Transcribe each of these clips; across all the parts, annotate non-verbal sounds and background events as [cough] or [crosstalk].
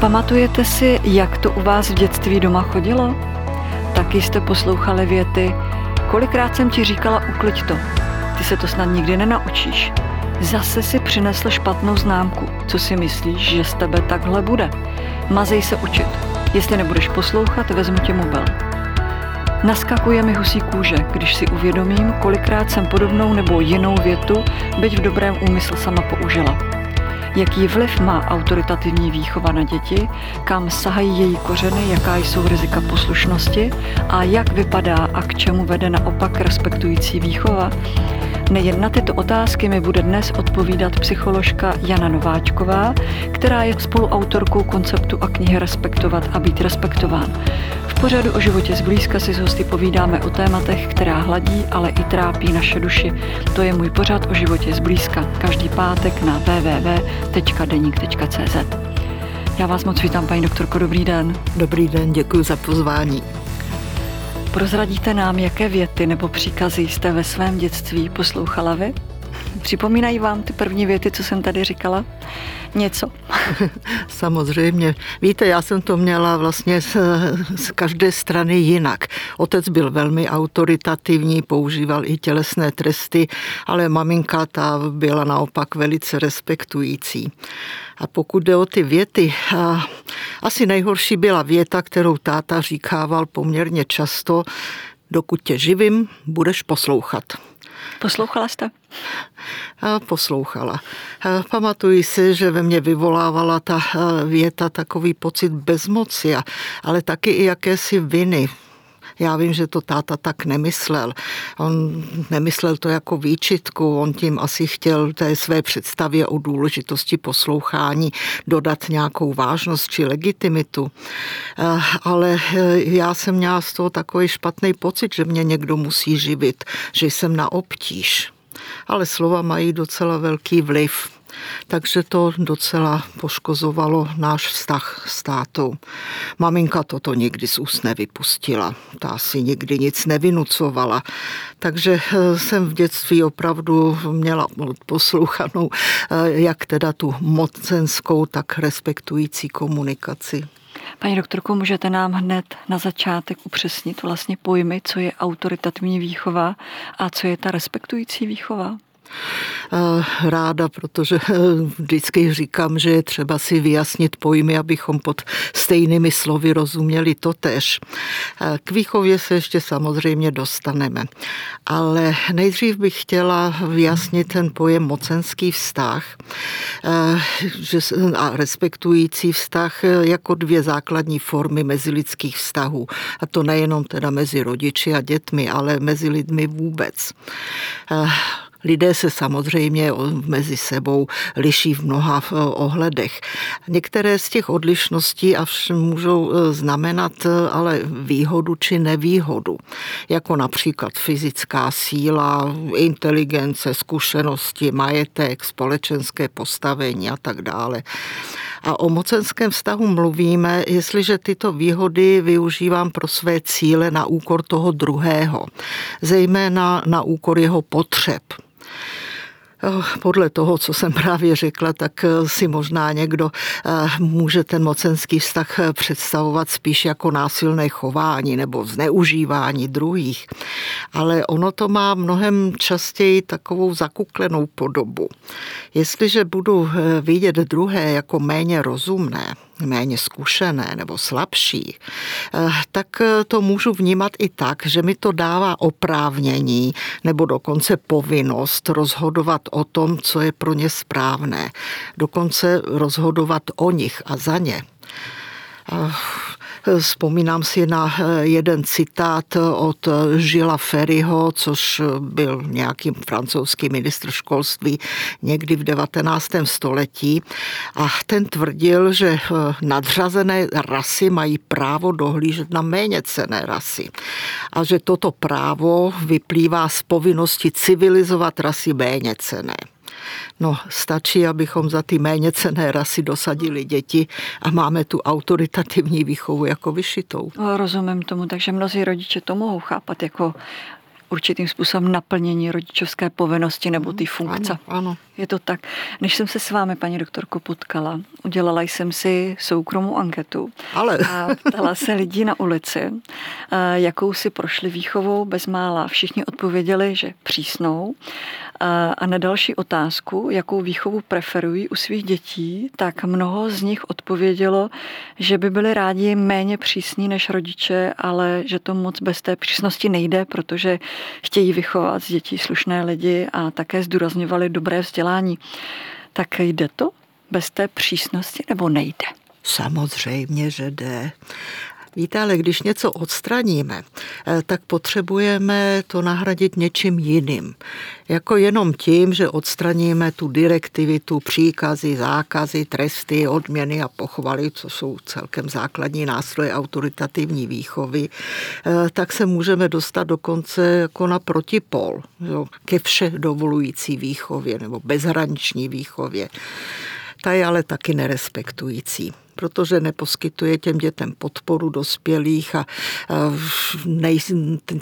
Pamatujete si, jak to u vás v dětství doma chodilo? Taky jste poslouchali věty, kolikrát jsem ti říkala ukliď to, ty se to snad nikdy nenaučíš. Zase si přinesl špatnou známku. Co si myslíš, že z tebe takhle bude? Mazej se učit. Jestli nebudeš poslouchat, vezmu tě mobil. Naskakuje mi husí kůže, když si uvědomím, kolikrát jsem podobnou nebo jinou větu, byť v dobrém úmyslu sama použila. Jaký vliv má autoritativní výchova na děti, kam sahají její kořeny, jaká jsou rizika poslušnosti a jak vypadá a k čemu vede naopak respektující výchova, Nejen na tyto otázky mi bude dnes odpovídat psycholožka Jana Nováčková, která je spoluautorkou konceptu a knihy Respektovat a být respektován. V pořadu o životě zblízka si s hosty povídáme o tématech, která hladí, ale i trápí naše duši. To je můj pořad o životě zblízka. Každý pátek na www.denik.cz. Já vás moc vítám, paní doktorko, dobrý den. Dobrý den, děkuji za pozvání. Prozradíte nám, jaké věty nebo příkazy jste ve svém dětství poslouchala vy? Připomínají vám ty první věty, co jsem tady říkala? Něco. [laughs] Samozřejmě. Víte, já jsem to měla vlastně z, z každé strany jinak. Otec byl velmi autoritativní, používal i tělesné tresty, ale maminka ta byla naopak velice respektující. A pokud jde o ty věty, asi nejhorší byla věta, kterou táta říkával poměrně často, dokud tě živím, budeš poslouchat. Poslouchala jste? Poslouchala. Pamatuji si, že ve mně vyvolávala ta věta takový pocit bezmoci, ale taky i jakési viny já vím, že to táta tak nemyslel. On nemyslel to jako výčitku, on tím asi chtěl té své představě o důležitosti poslouchání dodat nějakou vážnost či legitimitu. Eh, ale eh, já jsem měla z toho takový špatný pocit, že mě někdo musí živit, že jsem na obtíž. Ale slova mají docela velký vliv takže to docela poškozovalo náš vztah s tátou. Maminka toto nikdy z úst nevypustila, ta si nikdy nic nevynucovala, takže eh, jsem v dětství opravdu měla poslouchanou eh, jak teda tu mocenskou, tak respektující komunikaci. Paní doktorko, můžete nám hned na začátek upřesnit vlastně pojmy, co je autoritativní výchova a co je ta respektující výchova? Eh, ráda, protože eh, vždycky říkám, že je třeba si vyjasnit pojmy, abychom pod stejnými slovy rozuměli to tež. Eh, k výchově se ještě samozřejmě dostaneme. Ale nejdřív bych chtěla vyjasnit ten pojem mocenský vztah a respektující vztah jako dvě základní formy mezilidských vztahů. A to nejenom teda mezi rodiči a dětmi, ale mezi lidmi vůbec. Lidé se samozřejmě mezi sebou liší v mnoha ohledech. Některé z těch odlišností avšak můžou e, znamenat ale výhodu či nevýhodu, jako například fyzická síla, inteligence, zkušenosti, majetek, společenské postavení a tak dále. A o mocenském vztahu mluvíme, jestliže tyto výhody využívám pro své cíle na úkor toho druhého, zejména na úkor jeho potřeb. Oh, podle toho, co jsem právě řekla, tak eh, si možná někdo eh, může ten mocenský vztah eh, představovat spíš jako násilné chování nebo zneužívání druhých. Ale ono to má mnohem častěji takovou zakuklenou podobu. Jestliže budu vidět druhé jako méně rozumné, méně zkušené nebo slabší, eh, tak eh, to můžu vnímat i tak, že mi to dává oprávnění nebo dokonce povinnost rozhodovat o tom, co je pro ně správné. Dokonce rozhodovat o nich a za ně. Eh, Vzpomínám si na eh, jeden citát od Žila Ferryho, což byl nějaký francouzský ministr školství někdy v 19. století. A ten tvrdil, že eh, nadřazené rasy mají právo dohlížet na méně cené rasy. A že toto právo vyplývá z povinnosti civilizovat rasy méně cené. No, stačí, abychom za ty méně cené rasy dosadili děti a máme tu autoritativní výchovu jako vyšitou. No, rozumím tomu, takže mnozí rodiče to mohou chápat jako určitým způsobem naplnění rodičovské povinnosti nebo ty funkce. Ano, ano. Je to tak. Než jsem se s vámi, paní doktorko, potkala, udělala jsem si soukromou anketu Ale... a ptala se lidí na ulici, eh, jakou si prošli výchovou bezmála. Všichni odpověděli, že přísnou. Eh, a na další otázku, jakou výchovu preferují u svých dětí, tak mnoho z nich odpovědělo, že by byli rádi méně přísní než rodiče, ale že to moc bez té přísnosti nejde, protože chtějí vychovat z dětí slušné lidi a také zdůrazňovali dobré vzdělání. Tak jde to bez té přísnosti nebo nejde? Samozřejmě, že jde. Víte, ale když něco odstraníme, eh, tak potřebujeme to nahradit něčím jiným. Jako jenom tím, že odstraníme tu direktivitu, příkazy, zákazy, tresty, odměny a pochvaly, co jsou celkem základní nástroje autoritativní výchovy, eh, tak se můžeme dostat dokonce jako na protipol, jo, ke vše dovolující výchově nebo bezhraniční výchově. Ta je ale taky nerespektující protože neposkytuje těm dětem podporu dospělých a nej,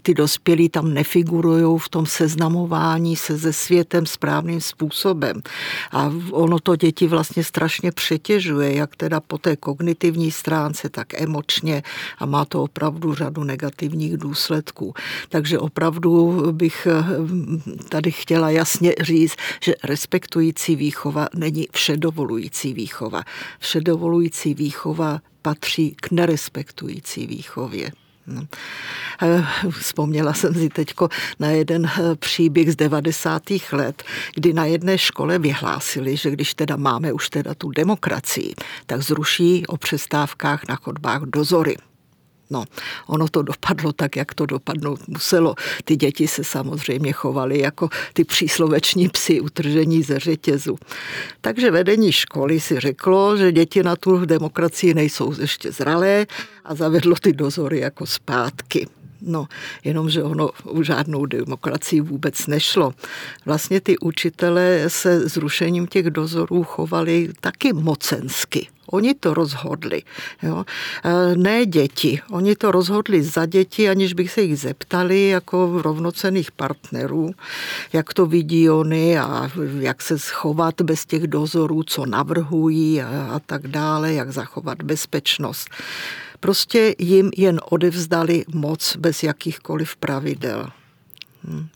ty dospělí tam nefigurují v tom seznamování se se světem správným způsobem. A ono to děti vlastně strašně přetěžuje, jak teda po té kognitivní stránce, tak emočně a má to opravdu řadu negativních důsledků. Takže opravdu bych eh, tady chtěla jasně říct, že respektující výchova není všedovolující výchova. Všedovolující respektující výchova patří k nerespektující výchově. No. Eh, vzpomněla jsem si teď na jeden eh, příběh z 90. let, kdy na jedné škole vyhlásili, že když teda máme už teda tu demokracii, tak zruší o přestávkách na chodbách dozory. No, ono to dopadlo tak, jak to dopadnout muselo. Ty děti se samozřejmě chovaly jako ty přísloveční psy utržení ze řetězu. Takže vedení školy si řeklo, že děti na tu demokracii nejsou ještě zralé a zavedlo ty dozory jako zpátky. No, jenomže ono u žádnou demokracii vůbec nešlo. Vlastně ty učitelé se zrušením těch dozorů chovali taky mocensky. Oni to rozhodli. Jo? E, ne děti. Oni to rozhodli za děti, aniž bych se jich zeptali jako rovnocených partnerů, jak to vidí oni a jak se schovat bez těch dozorů, co navrhují a, a tak dále, jak zachovat bezpečnost. Prostě jim jen odevzdali moc bez jakýchkoliv pravidel. Hmm.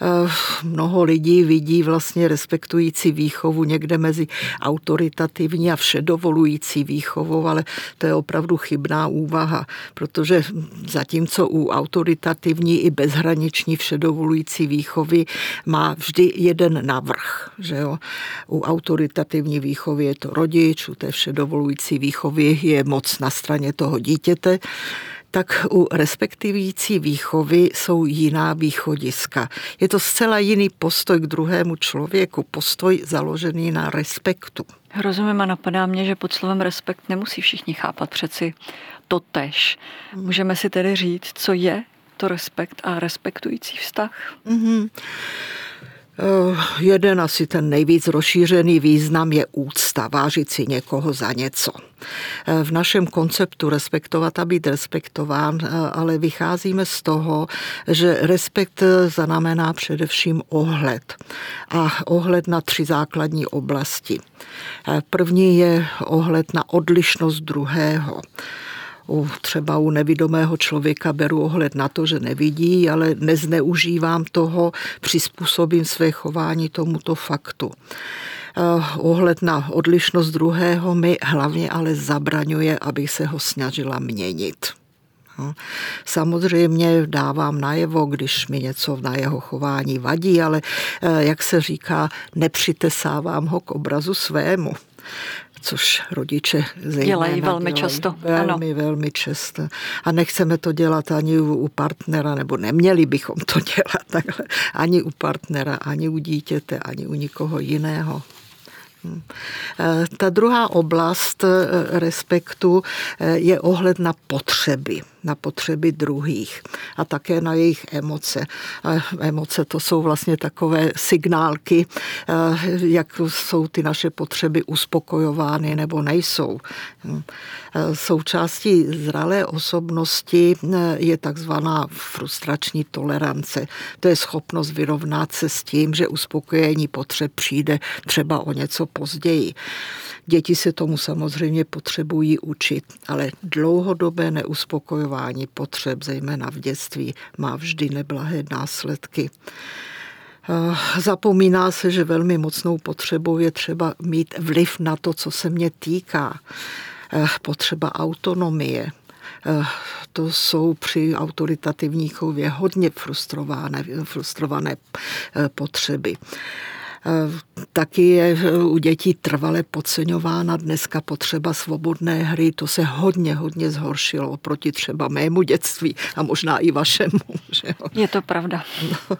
Eh, mnoho lidí vidí vlastně respektující výchovu někde mezi autoritativní a všedovolující výchovou, ale to je opravdu chybná úvaha, protože zatímco u autoritativní i bezhraniční všedovolující výchovy má vždy jeden navrh. Že jo? U autoritativní výchovy je to rodič, u té všedovolující výchovy je moc na straně toho dítěte tak u respektivující výchovy jsou jiná východiska. Je to zcela jiný postoj k druhému člověku, postoj založený na respektu. Rozumím a napadá mě, že pod slovem respekt nemusí všichni chápat přeci to tež. Můžeme si tedy říct, co je to respekt a respektující vztah? Mm-hmm. Eh, jeden asi ten nejvíc rozšířený význam je úcta, vážit si někoho za něco. Eh, v našem konceptu respektovat a být respektován, eh, ale vycházíme z toho, že respekt znamená především ohled. A ohled na tři základní oblasti. První je ohled na odlišnost druhého u, třeba u nevidomého člověka beru ohled na to, že nevidí, ale nezneužívám toho, přizpůsobím své chování tomuto faktu. Uh, ohled na odlišnost druhého mi hlavně ale zabraňuje, abych se ho snažila měnit. No, samozřejmě dávám najevo, když mi něco na jeho chování vadí, ale eh, jak se říká, nepřitesávám ho k obrazu svému což rodiče dělají velmi dělají často. Velmi, ano. velmi často. A nechceme to dělat ani u partnera, nebo neměli bychom to dělat takhle, ani u partnera, ani u dítěte, ani u nikoho jiného. Hm. Eh, ta druhá oblast eh, respektu eh, je ohled na potřeby. Na potřeby druhých a také na jejich emoce. A emoce to jsou vlastně takové signálky, eh, jak jsou ty naše potřeby uspokojovány nebo nejsou. Eh, součástí zralé osobnosti eh, je takzvaná frustrační tolerance. To je schopnost vyrovnat se s tím, že uspokojení potřeb přijde třeba o něco později. Děti se tomu samozřejmě potřebují učit, ale dlouhodobé neuspokojování potřeb, zejména v dětství, má vždy neblahé následky. Eh, zapomíná se, že velmi mocnou potřebou je třeba mít vliv na to, co se mě týká. Eh, potřeba autonomie, eh, to jsou při autoritativní chově hodně frustrované, frustrované potřeby. Taky je u dětí trvale podceňována dneska potřeba svobodné hry. To se hodně, hodně zhoršilo oproti třeba mému dětství a možná i vašemu. [laughs] Že jo? Je to pravda. No.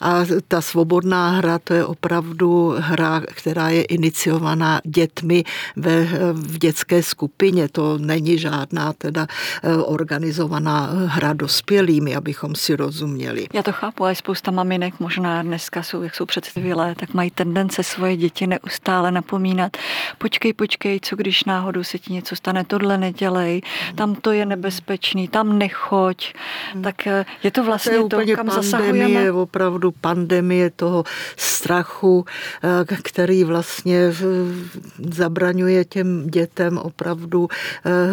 A ta svobodná hra, to je opravdu hra, která je iniciovaná dětmi ve, v dětské skupině. To není žádná teda eh, organizovaná hra dospělými, abychom si rozuměli. Já to chápu, ale spousta maminek možná dneska jsou, jak jsou představilé, tak mají tendence svoje děti neustále napomínat. Počkej, počkej, co když náhodou se ti něco stane, tohle nedělej, tam to je nebezpečný, tam nechoď. Tak eh, je to vlastně to, je to kam pandemie, opravdu pandemie toho strachu, eh, který vlastně eh, zabraňuje těm dětem opravdu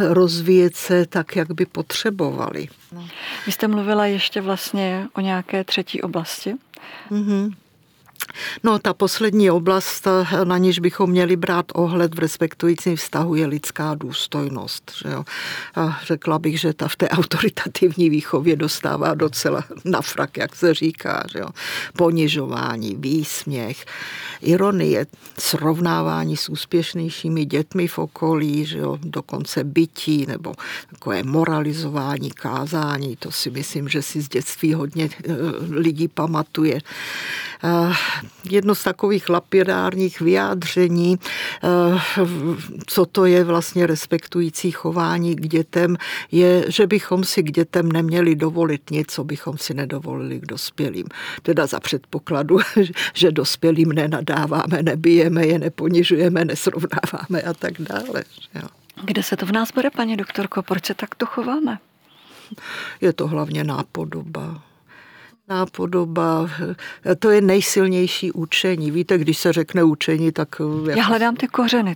rozvíjet se tak, jak by potřebovali. Vy jste mluvila ještě vlastně o nějaké třetí oblasti? Mm-hmm. No, ta poslední oblast, na níž bychom měli brát ohled v respektujícím vztahu, je lidská důstojnost. Že jo? A řekla bych, že ta v té autoritativní výchově dostává docela na frak, jak se říká. Že jo? Ponižování, výsměch, ironie, srovnávání s úspěšnějšími dětmi v okolí, že jo? dokonce bytí nebo takové moralizování, kázání. To si myslím, že si z dětství hodně eh, lidí pamatuje. Jedno z takových lapidárních vyjádření, eh, co to je vlastně respektující chování k dětem, je, že bychom si k dětem neměli dovolit nic, co bychom si nedovolili k dospělým. Teda za předpokladu, [laughs] že dospělým nenadáváme, nebijeme je, neponižujeme, nesrovnáváme a tak dále. Kde se to v nás bude, paní doktorko? Proč se takto chováme? Je to hlavně nápodoba nápodoba, to je nejsilnější učení. Víte, když se řekne učení, tak... Já hledám ty kořeny.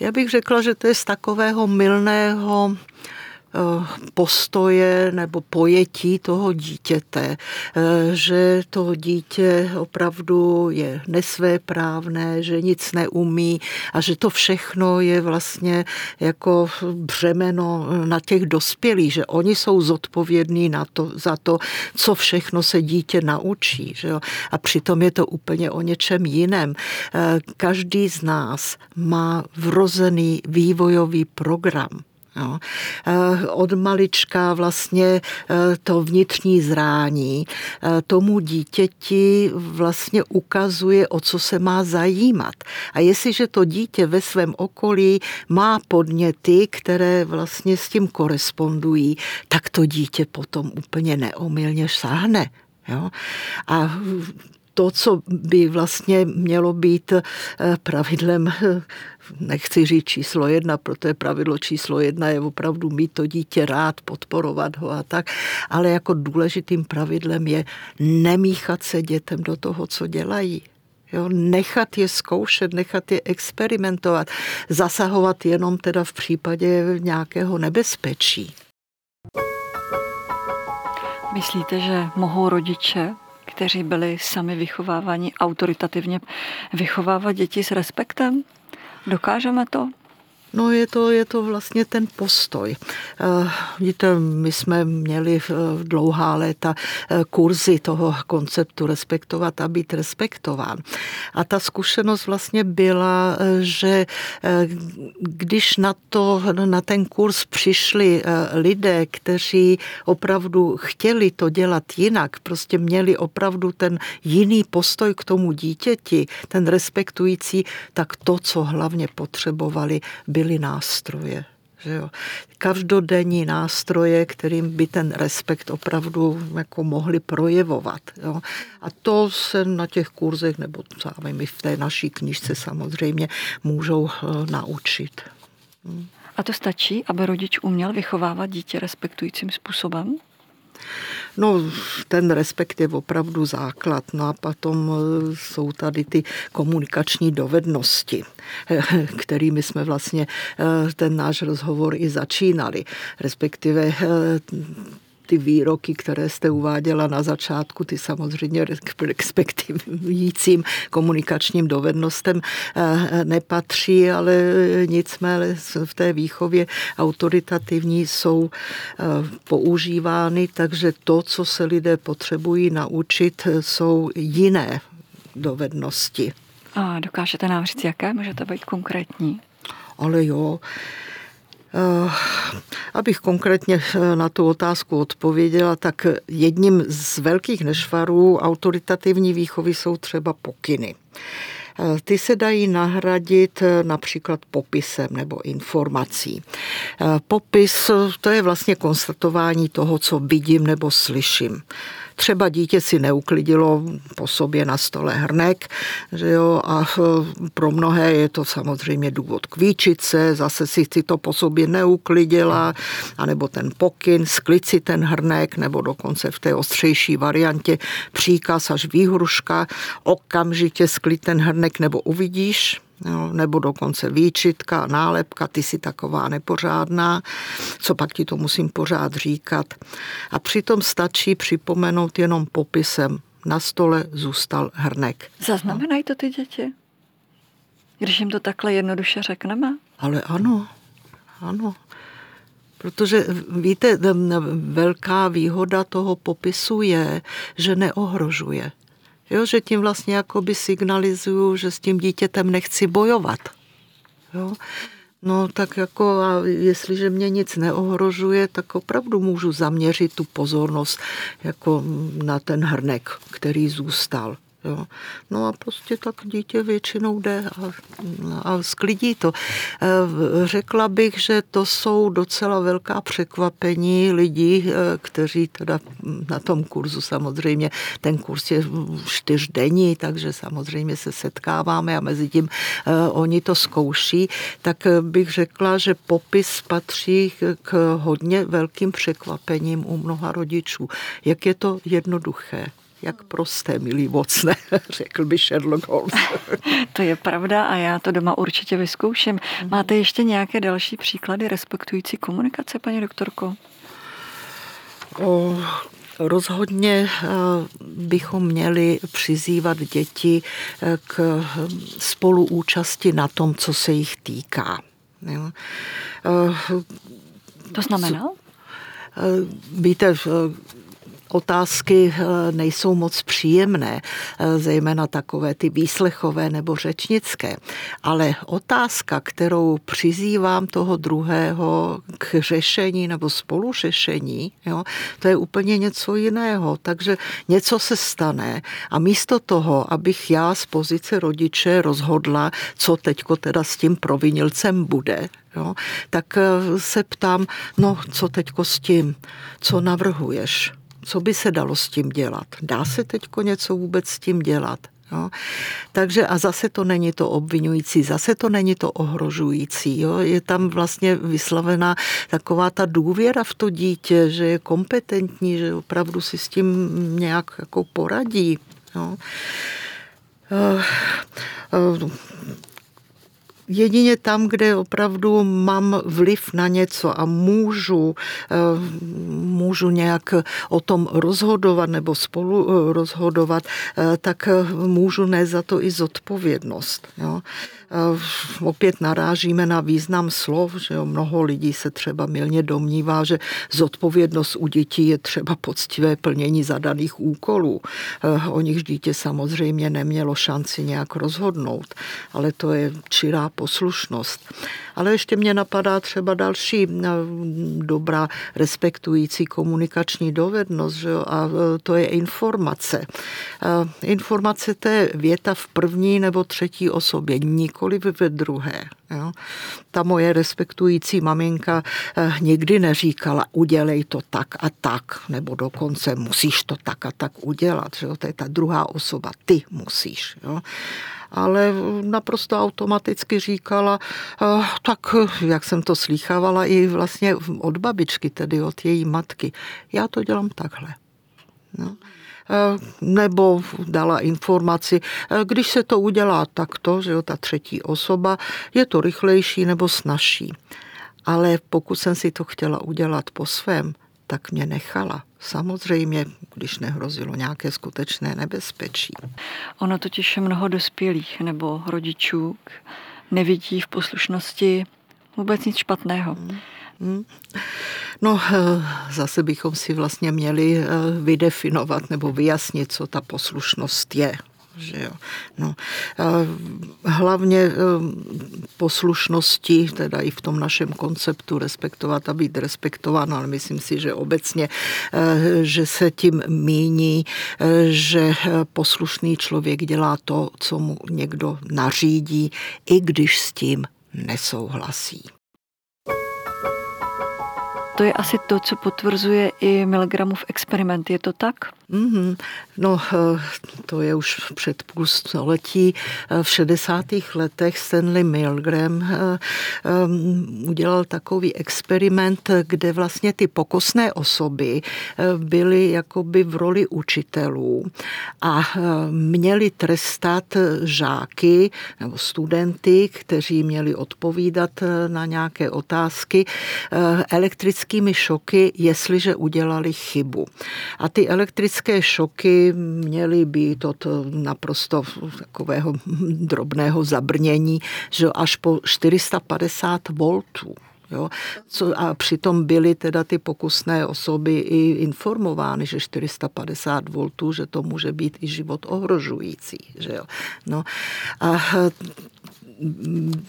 Já bych řekla, že to je z takového milného Eh, postoje nebo pojetí toho dítěte, eh, že to dítě opravdu je nesvéprávné, že nic neumí a že to všechno je vlastně jako břemeno na těch dospělých, že oni jsou zodpovědní na to, za to, co všechno se dítě naučí. Že jo? A přitom je to úplně o něčem jiném. Eh, každý z nás má vrozený vývojový program. Jo. Eh, od malička vlastně eh, to vnitřní zrání eh, tomu dítěti vlastně ukazuje, o co se má zajímat. A jestliže to dítě ve svém okolí má podněty, které vlastně s tím korespondují, tak to dítě potom úplně neomylně sáhne. Jo? A to, co by vlastně mělo být pravidlem nechci říct číslo jedna, protože pravidlo číslo jedna je opravdu mít to dítě rád, podporovat ho a tak, ale jako důležitým pravidlem je nemíchat se dětem do toho, co dělají. Jo, nechat je zkoušet, nechat je experimentovat, zasahovat jenom teda v případě nějakého nebezpečí. Myslíte, že mohou rodiče, kteří byli sami vychováváni autoritativně, vychovávat děti s respektem? Dokážeme to? No je to, je to vlastně ten postoj. Eh, víte, my jsme měli dlouhá léta eh, kurzy toho konceptu respektovat a být respektován. A ta zkušenost vlastně byla, eh, že když na, to, na ten kurz přišli lidé, kteří opravdu chtěli to dělat jinak, prostě měli opravdu ten jiný postoj k tomu dítěti, ten respektující, tak to, co hlavně potřebovali, by byly nástroje. Že jo. Každodenní nástroje, kterým by ten respekt opravdu jako mohli projevovat. Jo. A to se na těch kurzech, nebo sami my v té naší knižce samozřejmě můžou eh, naučit. Hm. A to stačí, aby rodič uměl vychovávat dítě respektujícím způsobem? No, ten respekt je opravdu základ. No a potom e, jsou tady ty komunikační dovednosti, e, kterými jsme vlastně e, ten náš rozhovor i začínali. Respektive výroky, které jste uváděla na začátku, ty samozřejmě respektivujícím komunikačním dovednostem eh, nepatří, ale nicméně v té výchově autoritativní jsou eh, používány, takže to, co se lidé potřebují naučit, jsou jiné dovednosti. A dokážete nám říct, jaké? Můžete být konkrétní? Ale jo, Eh, abych konkrétně eh, na tu otázku odpověděla, tak jedním z velkých nešvarů autoritativní výchovy jsou třeba pokyny. Eh, ty se dají nahradit například popisem nebo informací. Popis to je vlastně konstatování toho, co vidím nebo slyším. Třeba dítě si neuklidilo po sobě na stole hrnek, že jo, a e, pro mnohé je to samozřejmě důvod k výčice, zase si si to po sobě neuklidila, anebo ten pokyn, sklid si ten hrnek, nebo dokonce v té ostřejší variantě příkaz až výhruška, okamžitě sklid ten hrnek, nebo uvidíš, jo, nebo dokonce výčitka, nálepka, ty si taková nepořádná, co pak ti to musím pořád říkat. A přitom stačí připomenout jenom popisem, na stole zůstal hrnek. Zaznamenají to ty děti? Když jim to takhle jednoduše řekneme? Ale ano, ano. Protože víte, velká výhoda toho popisu je, že neohrožuje. Jo, že tím vlastně jakoby signalizuju, že s tím dítětem nechci bojovat. Jo. No tak jako a jestliže mě nic neohrožuje, tak opravdu můžu zaměřit tu pozornost jako na ten hrnek, který zůstal. Jo. No a prostě tak dítě většinou jde a, a sklidí to. Eh, řekla bych, že to jsou docela velká překvapení lidí, eh, kteří teda na tom kurzu samozřejmě, ten kurz je čtyřdenní, takže samozřejmě se setkáváme a mezi tím eh, oni to zkouší, tak bych řekla, že popis patří k hodně velkým překvapením u mnoha rodičů. Jak je to jednoduché jak prosté, milý vocne, [laughs] řekl by Sherlock Holmes. [laughs] to je pravda a já to doma určitě vyzkouším. Máte ještě nějaké další příklady respektující komunikace, paní doktorko? O, rozhodně eh, bychom měli přizývat děti eh, k spoluúčasti na tom, co se jich týká. Eh, to znamená? Víte, otázky eh, nejsou moc příjemné, eh, zejména takové ty výslechové nebo řečnické. Ale otázka, kterou přizývám toho druhého k řešení nebo spoluřešení, jo, to je úplně něco jiného. Takže něco se stane a místo toho, abych já z pozice rodiče rozhodla, co teďko teda s tím provinilcem bude, jo, tak eh, se ptám, no co teďko s tím, co navrhuješ? Co by se dalo s tím dělat. Dá se teď něco vůbec s tím dělat? Jo? Takže a zase to není to obvinující, zase to není to ohrožující. Jo? Je tam vlastně vyslavená taková ta důvěra v to dítě, že je kompetentní, že opravdu si s tím nějak jako poradí. Jo? Jedině tam, kde opravdu mám vliv na něco a můžu, eh, můžu nějak o tom rozhodovat nebo spolu eh, rozhodovat, eh, tak můžu nést za to i zodpovědnost. Jo. Opět narážíme na význam slov, že jo, mnoho lidí se třeba milně domnívá, že zodpovědnost u dětí je třeba poctivé plnění zadaných úkolů. O nich dítě samozřejmě nemělo šanci nějak rozhodnout, ale to je čirá poslušnost. Ale ještě mě napadá třeba další eh, dobrá respektující komunikační dovednost, že jo? a eh, to je informace. Eh, informace to je věta v první nebo třetí osobě, nikoli ve druhé. Jo. Ta moje respektující maminka eh, nikdy neříkala, udělej to tak a tak, nebo dokonce musíš to tak a tak udělat. Že jo. To je ta druhá osoba, ty musíš. Jo ale naprosto automaticky říkala, eh, tak jak jsem to slýchávala i vlastně od babičky, tedy od její matky, já to dělám takhle. No. Eh, nebo dala informaci, eh, když se to udělá takto, že jo, ta třetí osoba, je to rychlejší nebo snažší. Ale pokud jsem si to chtěla udělat po svém, tak mě nechala. Samozřejmě, když nehrozilo nějaké skutečné nebezpečí. Ono totiž mnoho dospělých nebo rodičů nevidí v poslušnosti vůbec nic špatného. Hmm. Hmm. No, eh, zase bychom si vlastně měli eh, vydefinovat nebo vyjasnit, co ta poslušnost je. Že jo. No, hlavně eh, poslušnosti, teda i v tom našem konceptu respektovat a být respektován, ale myslím si, že obecně, že se tím míní, že poslušný člověk dělá to, co mu někdo nařídí, i když s tím nesouhlasí. To je asi to, co potvrzuje i Milgramův experiment. Je to tak? Mm-hmm. No, eh, to je už před půl století. Eh, v 60. letech Stanley Milgram eh, udělal takový experiment, kde vlastně ty pokosné osoby byly jakoby v roli učitelů a měli trestat žáky nebo studenty, kteří měli odpovídat na nějaké otázky elektrickými šoky, jestliže udělali chybu. A ty elektrické elektrické šoky měly být od naprosto takového [laughs] drobného zabrnění, že až po 450 voltů. Jo? Co, a přitom byly teda ty pokusné osoby i informovány, že 450 voltů, že to může být i život ohrožující. Že jo? No, a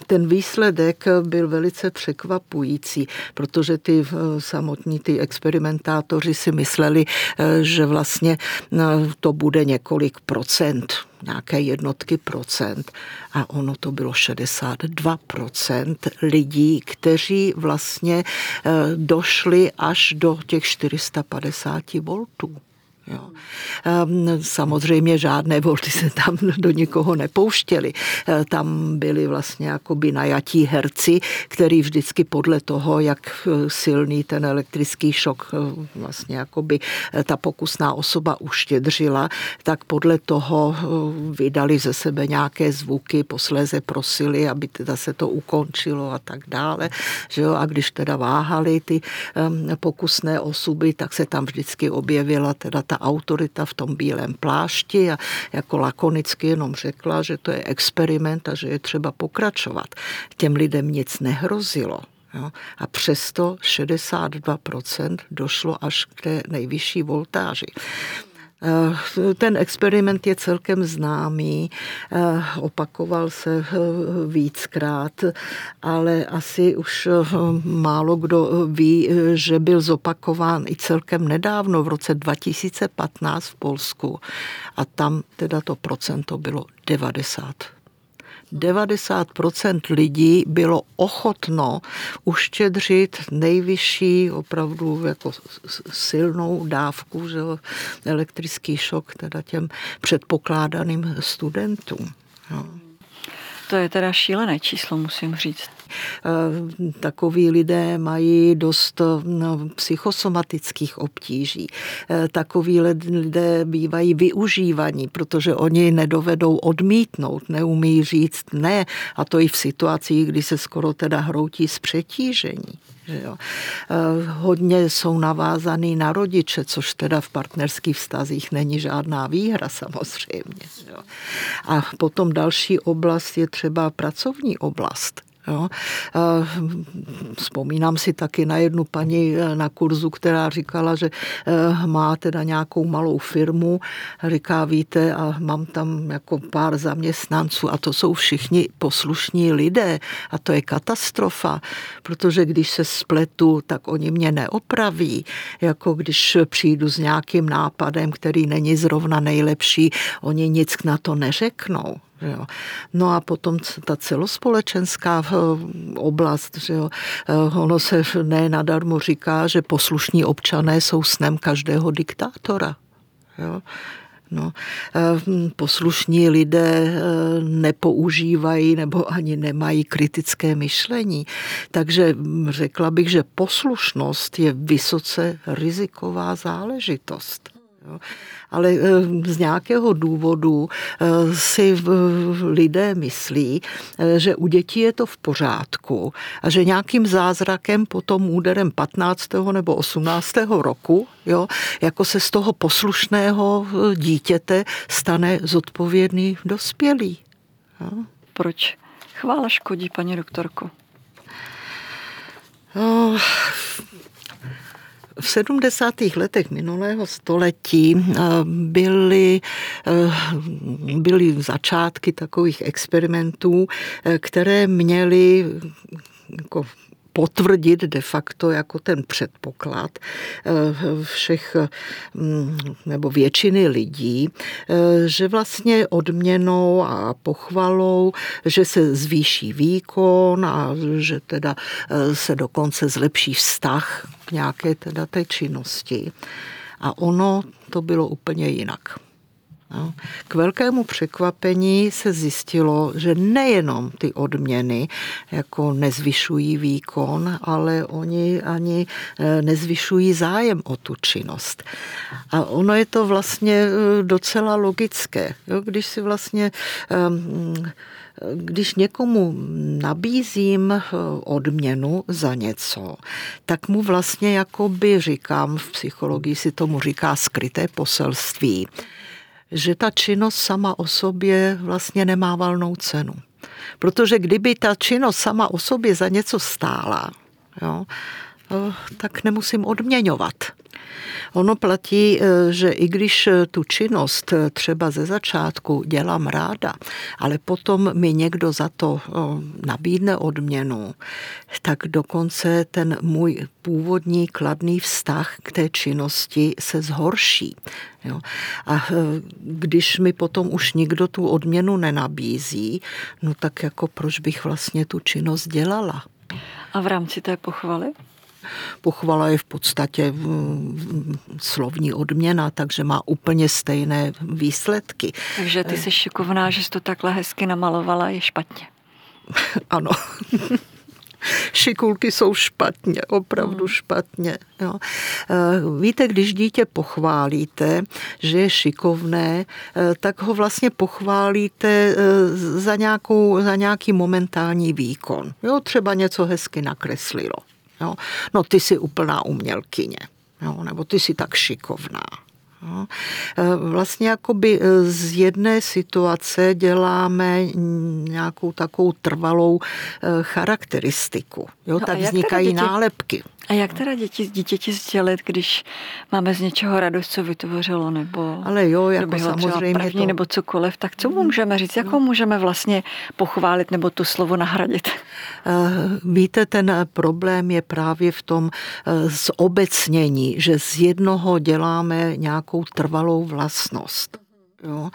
ten výsledek byl velice překvapující, protože ty eh, samotní ty experimentátoři si mysleli, eh, že vlastně eh, to bude několik procent nějaké jednotky procent a ono to bylo 62 procent lidí, kteří vlastně došli až do těch 450 voltů. Jo. Ehm, samozřejmě žádné volty se tam do nikoho nepouštěly. Ehm, tam byli vlastně jakoby najatí herci, který vždycky podle toho, jak eh, silný ten elektrický šok eh, vlastně jakoby ta pokusná osoba uštědřila, tak podle toho vydali ze sebe nějaké zvuky, posléze prosili, aby teda se to ukončilo a tak dále. Že jo? A když teda váhali ty pokusné osoby, tak se tam vždycky objevila teda ta autorita v tom bílém plášti a jako lakonicky jenom řekla, že to je experiment a že je třeba pokračovat. Těm lidem nic nehrozilo. Jo? A přesto 62% došlo až k té nejvyšší voltáži. Eh, ten experiment je celkem známý, eh, opakoval se eh, víckrát, ale asi už málo kdo ví, že byl zopakován i celkem nedávno, v roce 2015 v Polsku. A tam teda to procento bylo 90 90% lidí bylo ochotno uštědřit nejvyšší opravdu jako silnou dávku, že elektrický šok teda těm předpokládaným studentům. No. To je teda šílené číslo, musím říct. Eh, takoví lidé mají dost no, psychosomatických obtíží. Eh, takoví lidé bývají využívaní, protože oni nedovedou odmítnout, neumí říct ne, a to i v situacích, kdy se skoro teda hroutí z přetížení. Že jo. Eh, hodně jsou navázaný na rodiče, což teda v partnerských vztazích není žádná výhra samozřejmě. Jo. A potom další oblast je třeba pracovní oblast. Jo. Vzpomínám si taky na jednu paní eh, na kurzu, která říkala, že eh, má teda nějakou malou firmu. Říká, víte, a mám tam jako pár zaměstnanců a to jsou všichni poslušní lidé a to je katastrofa, protože když se spletu, tak oni mě neopraví. Jako když přijdu s nějakým nápadem, který není zrovna nejlepší, oni nic na to neřeknou. Jo. No a potom ta celospolečenská eh, oblast, že jo, eh, ono se ne nadarmo říká, že poslušní občané jsou snem každého diktátora. Jo. No, eh, poslušní lidé nepoužívají nebo ani nemají kritické myšlení. Takže řekla bych, že poslušnost je vysoce riziková záležitost. Jo ale eh, z nějakého důvodu eh, si lidé myslí, eh, že u dětí je to v pořádku a že nějakým zázrakem potom úderem 15. nebo 18. roku, jo, jako se z toho poslušného dítěte stane zodpovědný dospělý. Jo. Proč chvála škodí, paní doktorko? No, v 70. letech minulého století eh, byly, eh, byly začátky takových experimentů, eh, které měly jako potvrdit de facto jako ten předpoklad eh, všech mm, nebo většiny lidí, eh, že vlastně odměnou a pochvalou, že se zvýší výkon a že teda eh, se dokonce zlepší vztah k nějaké teda té činnosti. A ono to bylo úplně jinak. No. K velkému překvapení se zjistilo, že nejenom ty odměny jako nezvyšují výkon, ale oni ani e, nezvyšují zájem o tu činnost. A ono je to vlastně e, docela logické. Jo? Když si vlastně když někomu nabízím e, odměnu za něco, tak mu vlastně jakoby říkám, v psychologii si tomu říká skryté poselství, že ta činnost sama o sobě vlastně nemá valnou cenu. Protože kdyby ta činnost sama o sobě za něco stála, jo, tak nemusím odměňovat. Ono platí, e, že i když tu činnost e, třeba ze začátku dělám ráda, ale potom mi někdo za to nabídne odměnu, tak dokonce ten můj původní kladný vztah k té činnosti se zhorší. Jo. A když mi potom už nikdo tu odměnu nenabízí, no tak jako proč bych vlastně tu činnost dělala? A v rámci té pochvaly? Pochvala je v podstatě slovní odměna, takže má úplně stejné výsledky. Takže ty jsi šikovná, že jsi to takhle hezky namalovala, je špatně. [laughs] ano. šikulky jsou špatně, opravdu hmm. špatně. Jo. Eh, víte, když dítě pochválíte, že je šikovné, eh, tak ho vlastně pochválíte eh, za, nějakou, za nějaký momentální výkon. Jo, třeba něco hezky nakreslilo. Jo. No ty jsi úplná umělkyně, jo, nebo ty jsi tak šikovná. Jo. E, vlastně jakoby e, z jedné situace děláme nějakou takovou trvalou e, charakteristiku. Jo, no tak vznikají děti, nálepky. A jak teda děti, dítěti sdělit, když máme z něčeho radost, co vytvořilo, nebo Ale jo, jako samozřejmě první, to... nebo cokoliv, tak co mu můžeme říct, jako můžeme vlastně pochválit nebo to slovo nahradit? Víte, ten problém je právě v tom zobecnění, že z jednoho děláme nějakou trvalou vlastnost. Jo?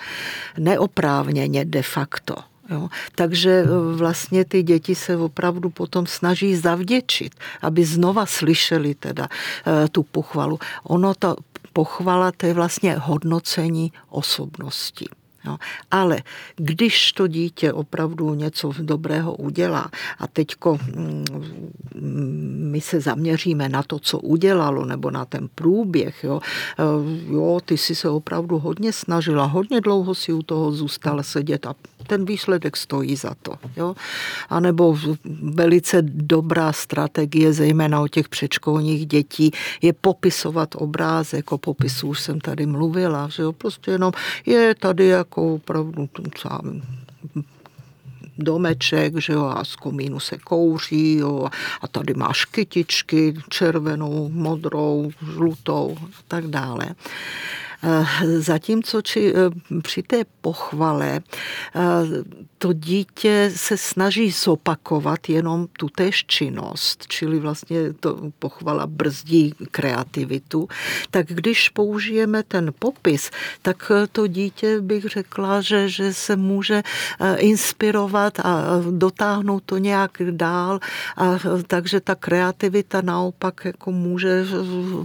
Neoprávněně de facto. Jo. Takže e, vlastně ty děti se opravdu potom snaží zavděčit, aby znova slyšeli teda e, tu pochvalu. Ono to pochvala, to je vlastně hodnocení osobnosti. No, ale když to dítě opravdu něco dobrého udělá a teďko mm, my se zaměříme na to, co udělalo, nebo na ten průběh, jo, e, jo ty si se opravdu hodně snažila, hodně dlouho si u toho zůstala sedět a ten výsledek stojí za to. Jo? A nebo velice dobrá strategie, zejména o těch předškolních dětí, je popisovat obrázek, o popisu už jsem tady mluvila, že jo? prostě jenom je tady jako opravdu sám domeček, že jo, a z komínu se kouří, jo, a tady máš kytičky, červenou, modrou, žlutou a tak dále. Zatímco či, při té pochvale to dítě se snaží zopakovat jenom tu též činnost, čili vlastně to pochvala brzdí kreativitu, tak když použijeme ten popis, tak to dítě bych řekla, že, že se může inspirovat a dotáhnout to nějak dál, a takže ta kreativita naopak jako může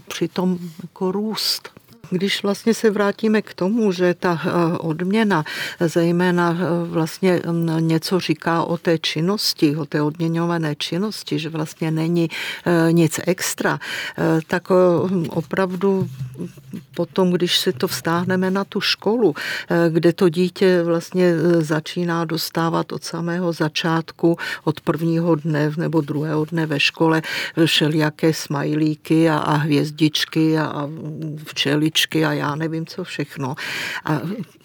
přitom jako růst. Když vlastně se vrátíme k tomu, že ta eh, odměna zejména eh, vlastně mm, něco říká o té činnosti, o té odměňované činnosti, že vlastně není eh, nic extra, tak opravdu potom, když si to vztáhneme na tu školu, kde to dítě vlastně začíná dostávat od samého začátku, od prvního dne nebo druhého dne ve škole všelijaké smajlíky a, a hvězdičky a, a knížky a já nevím co všechno. A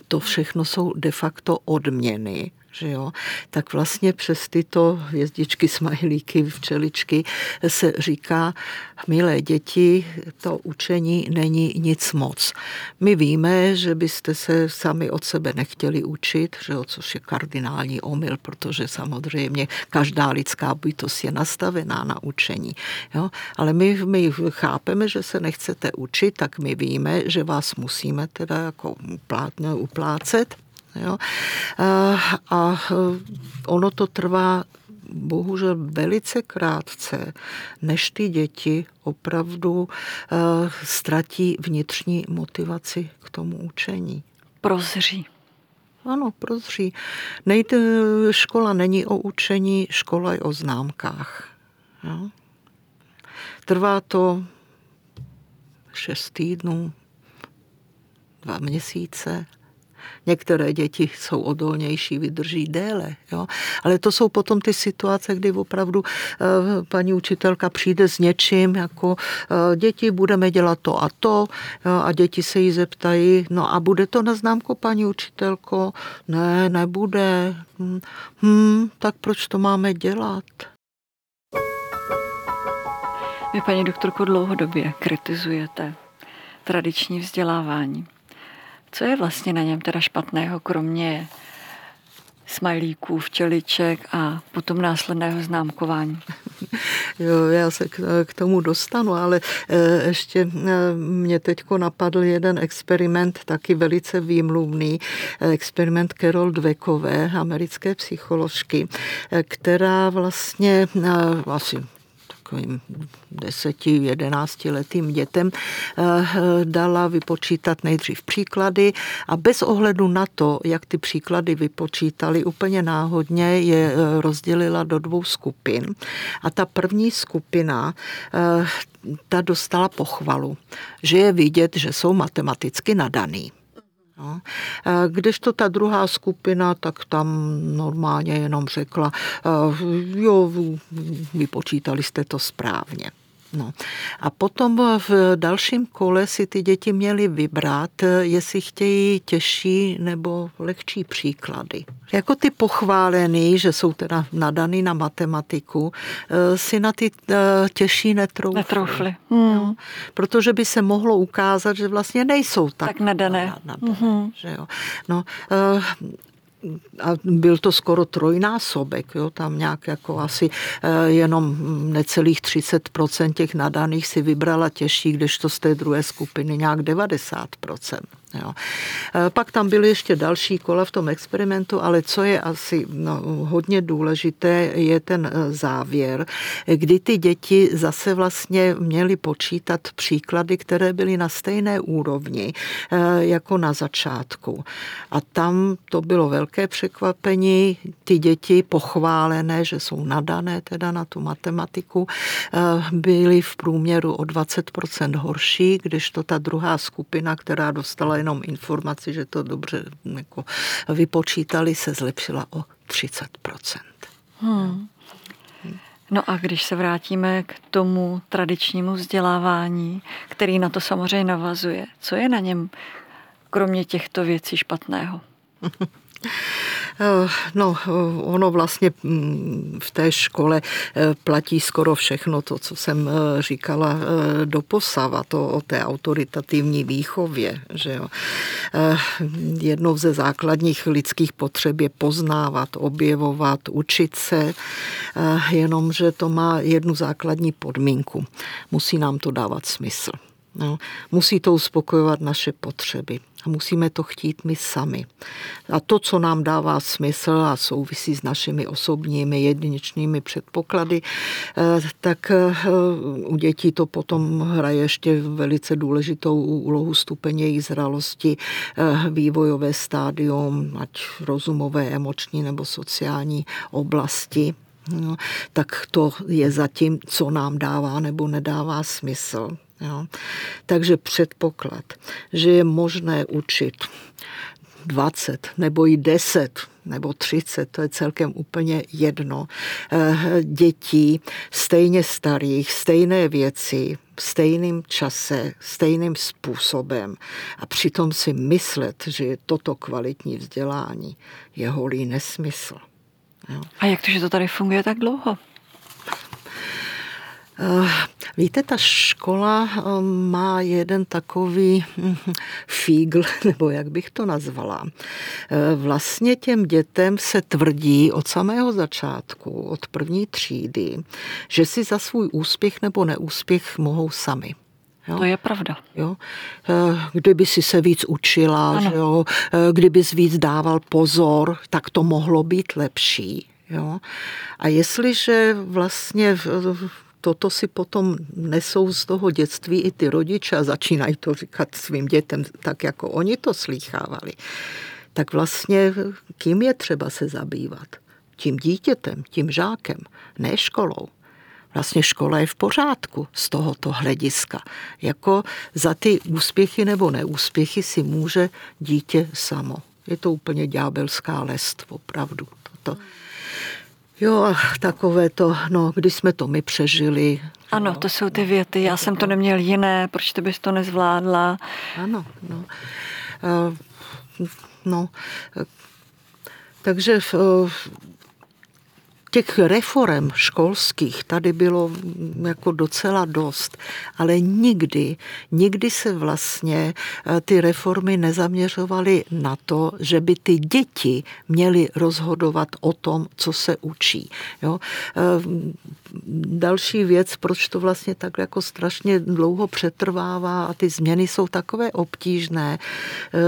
to všechno jsou de facto odměny že jo, tak vlastně přes tyto hvězdičky, smajlíky, včeličky se říká, milé děti, to učení není nic moc. My víme, že byste se sami od sebe nechtěli učit, že jo, což je kardinální omyl, protože samozřejmě každá lidská bytost je nastavená na učení. Jo? Ale my, my chápeme, že se nechcete učit, tak my víme, že vás musíme teda jako uplácet Jo? A ono to trvá bohužel velice krátce, než ty děti opravdu ztratí vnitřní motivaci k tomu učení. Prozří. Ano, prozří. Nejde, škola není o učení, škola je o známkách. Jo? Trvá to šest týdnů, dva měsíce, Některé děti jsou odolnější, vydrží déle. Jo? Ale to jsou potom ty situace, kdy opravdu eh, paní učitelka přijde s něčím, jako eh, děti budeme dělat to a to a děti se jí zeptají, no a bude to na známku paní učitelko? Ne, nebude. Hm, hm tak proč to máme dělat? Vy, paní doktorko, dlouhodobě kritizujete tradiční vzdělávání. Co je vlastně na něm teda špatného, kromě smajlíků, včeliček a potom následného známkování. [laughs] Jo, já se k tomu dostanu, ale eh, ještě eh, mě teďko napadl jeden experiment, taky velice výmluvný, eh, experiment Carol Dweckové, americké psycholožky, která vlastně asi takovým deseti, jedenácti letým dětem eh, dala vypočítat nejdřív příklady a bez ohledu na to, jak ty příklady vypočítali, úplně náhodně je eh, rozdělila do dvou skupin. A ta první skupina eh, ta dostala pochvalu, že je vidět, že jsou matematicky nadaný. No. Když to ta druhá skupina, tak tam normálně jenom řekla, jo, vypočítali jste to správně. No. A potom v dalším kole si ty děti měly vybrat, jestli chtějí těžší nebo lehčí příklady. Jako ty pochválený, že jsou teda nadaný na matematiku, eh, si na ty eh, těžší netroufli. Netroufli. Hmm. Protože by se mohlo ukázat, že vlastně nejsou tak, tak nadané. nadané hmm. že jo. No, eh, a byl to skoro trojnásobek, jo, tam nějak jako asi eh, jenom necelých 30% těch nadaných si vybrala těžší, kdežto z té druhé skupiny nějak 90%. Jo. E, pak tam byly ještě další kola v tom experimentu, ale co je asi no, hodně důležité, je ten e, závěr, kdy ty děti zase vlastně měly počítat příklady, které byly na stejné úrovni e, jako na začátku. A tam to bylo velké překvapení, ty děti pochválené, že jsou nadané teda na tu matematiku, byly v průměru o 20% horší, když to ta druhá skupina, která dostala jenom informaci, že to dobře jako vypočítali, se zlepšila o 30 hmm. No a když se vrátíme k tomu tradičnímu vzdělávání, který na to samozřejmě navazuje, co je na něm kromě těchto věcí špatného? [laughs] No, ono vlastně mm, v té škole platí skoro všechno to, co jsem říkala posava, to o té autoritativní výchově. Že jo. Jednou ze základních lidských potřeb je poznávat, objevovat, učit se, jenomže to má jednu základní podmínku. Musí nám to dávat smysl. No, musí to uspokojovat naše potřeby a musíme to chtít my sami. A to, co nám dává smysl a souvisí s našimi osobními jedinečnými předpoklady, eh, tak eh, u dětí to potom hraje ještě velice důležitou úlohu stupeně jejich zralosti, eh, vývojové stádium, ať rozumové, emoční nebo sociální oblasti. No, tak to je zatím, co nám dává nebo nedává smysl. Jo. Takže předpoklad, že je možné učit 20 nebo i 10 nebo 30, to je celkem úplně jedno, eh, dětí stejně starých, stejné věci, stejným čase, stejným způsobem a přitom si myslet, že je toto kvalitní vzdělání, je holý nesmysl. Jo. A jak to, že to tady funguje tak dlouho? Eh, víte, ta škola eh, má jeden takový hm, fígl, [laughs] nebo jak bych to nazvala. Eh, vlastně těm dětem se tvrdí od samého začátku, od první třídy, že si za svůj úspěch nebo neúspěch mohou sami. Jo? To je pravda. Jo? Kdyby si se víc učila, že jo? kdyby si víc dával pozor, tak to mohlo být lepší. Jo? A jestliže vlastně toto si potom nesou z toho dětství i ty rodiče a začínají to říkat svým dětem tak, jako oni to slýchávali, tak vlastně kým je třeba se zabývat? Tím dítětem, tím žákem, ne školou. Vlastně škola je v pořádku z tohoto hlediska. Jako za ty úspěchy nebo neúspěchy si může dítě samo. Je to úplně ďábelská lest, opravdu. Toto. Jo, a takové to, no, když jsme to my přežili. Ano, to jsou ty věty, já jsem to neměl jiné, proč ty bys to nezvládla? Ano, no. No, takže těch reform školských tady bylo jako docela dost, ale nikdy, nikdy se vlastně eh, ty reformy nezaměřovaly na to, že by ty děti měly rozhodovat o tom, co se učí. Jo? Eh, další věc, proč to vlastně tak jako strašně dlouho přetrvává a ty změny jsou takové obtížné. Eh,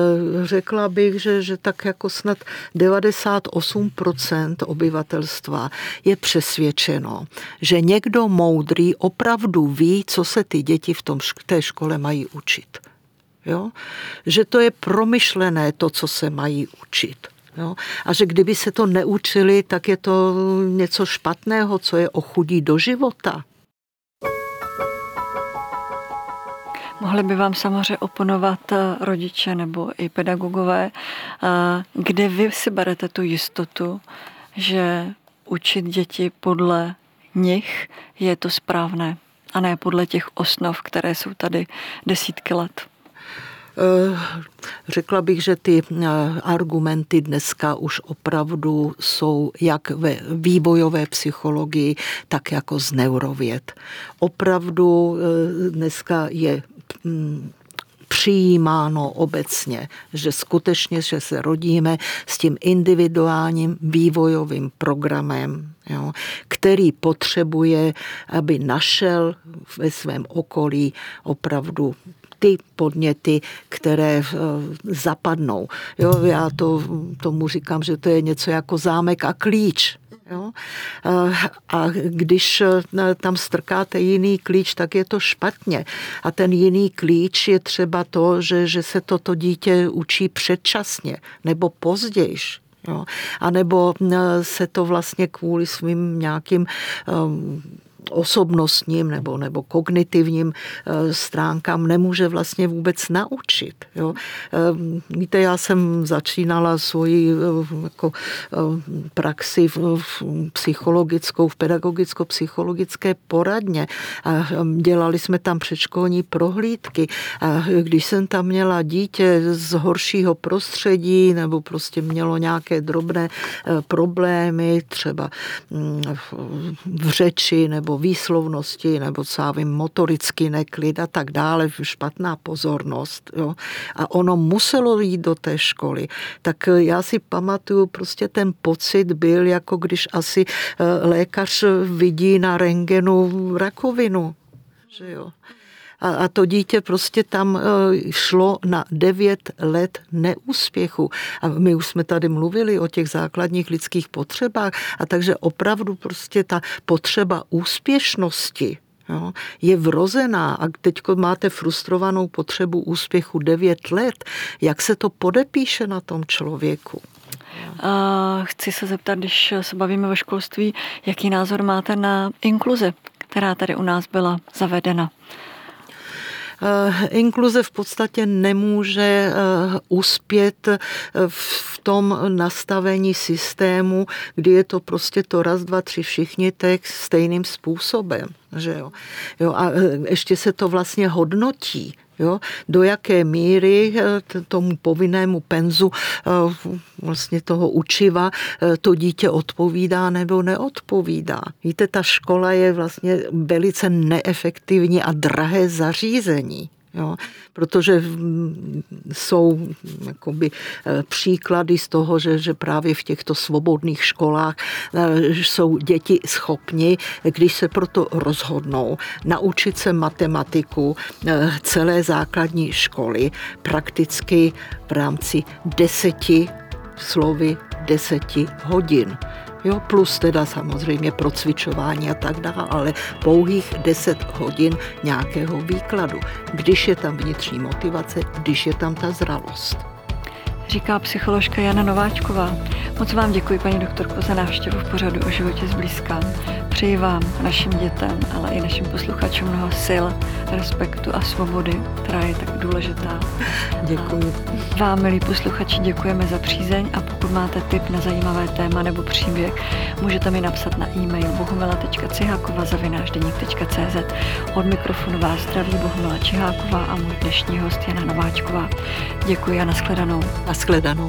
řekla bych, že, že tak jako snad 98% obyvatelstva je přesvědčeno, že někdo moudrý opravdu ví, co se ty děti v tom, té škole mají učit. Jo? Že to je promyšlené to, co se mají učit. Jo? A že kdyby se to neučili, tak je to něco špatného, co je ochudí do života. Mohli by vám samozřejmě oponovat eh, rodiče nebo i pedagogové, eh, kde vy si berete tu jistotu, že učit děti podle nich je to správné a ne podle těch osnov, které jsou tady desítky let. Eh, řekla bych, že ty eh, argumenty dneska už opravdu jsou jak ve vývojové psychologii, tak jako z neurověd. Opravdu eh, dneska je mm, přijímáno obecně, že skutečně, že se rodíme s tím individuálním vývojovým programem, jo, který potřebuje, aby našel ve svém okolí opravdu ty podněty, které eh, zapadnou. Jo, já to, tomu říkám, že to je něco jako zámek a klíč. Jo? A když eh, tam strkáte jiný klíč, tak je to špatně. A ten jiný klíč je třeba to, že, že se toto dítě učí předčasně nebo později. Jo? A nebo eh, se to vlastně kvůli svým nějakým um, osobnostním nebo, nebo kognitivním stránkám nemůže vlastně vůbec naučit. Jo. Víte, já jsem začínala svoji jako, praxi v, v psychologickou, v pedagogicko-psychologické poradně a dělali jsme tam předškolní prohlídky když jsem tam měla dítě z horšího prostředí nebo prostě mělo nějaké drobné eh, problémy, třeba mm, v řeči nebo výslovnosti nebo co já vím, motorický neklid a tak dále, špatná pozornost. Jo. A ono muselo jít do té školy. Tak eh, já si pamatuju, prostě ten pocit byl, jako když asi eh, lékař vidí na rengenu rakovinu. Že jo. A, a to dítě prostě tam e, šlo na devět let neúspěchu. A my už jsme tady mluvili o těch základních lidských potřebách a takže opravdu prostě ta potřeba úspěšnosti Jo, je vrozená a teď máte frustrovanou potřebu úspěchu 9 let, jak se to podepíše na tom člověku? Chci se zeptat, když se bavíme o školství, jaký názor máte na inkluzi, která tady u nás byla zavedena? Eh, inkluze v podstatě nemůže eh, uspět eh, v tom nastavení systému, kdy je to prostě to raz, dva, tři všichni tak stejným způsobem. Že jo? Jo, a ještě se to vlastně hodnotí. Jo? Do jaké míry eh, tomu povinnému penzu eh, vlastně toho učiva eh, to dítě odpovídá nebo neodpovídá. Víte, ta škola je vlastně velice neefektivní a drahé zařízení. Jo? Protože jsou jakoby, eh, příklady z toho, že, že právě v těchto svobodných školách eh, jsou děti schopni, když se proto rozhodnou, naučit se matematiku eh, celé základní školy prakticky v rámci deseti slovy deseti hodin jo, plus teda samozřejmě procvičování a tak dále, ale pouhých 10 hodin nějakého výkladu, když je tam vnitřní motivace, když je tam ta zralost říká psycholožka Jana Nováčková. Moc vám děkuji, paní doktorko, za návštěvu v pořadu o životě zblízka. Přeji vám, našim dětem, ale i našim posluchačům mnoho sil, respektu a svobody, která je tak důležitá. Děkuji. A vám, milí posluchači, děkujeme za přízeň a pokud máte tip na zajímavé téma nebo příběh, můžete mi napsat na e-mail bohumila.cihakova.cz Od mikrofonu vás zdraví Bohumila Čiháková a můj dnešní host Jana Nováčková. Děkuji a nashledanou. raskledano.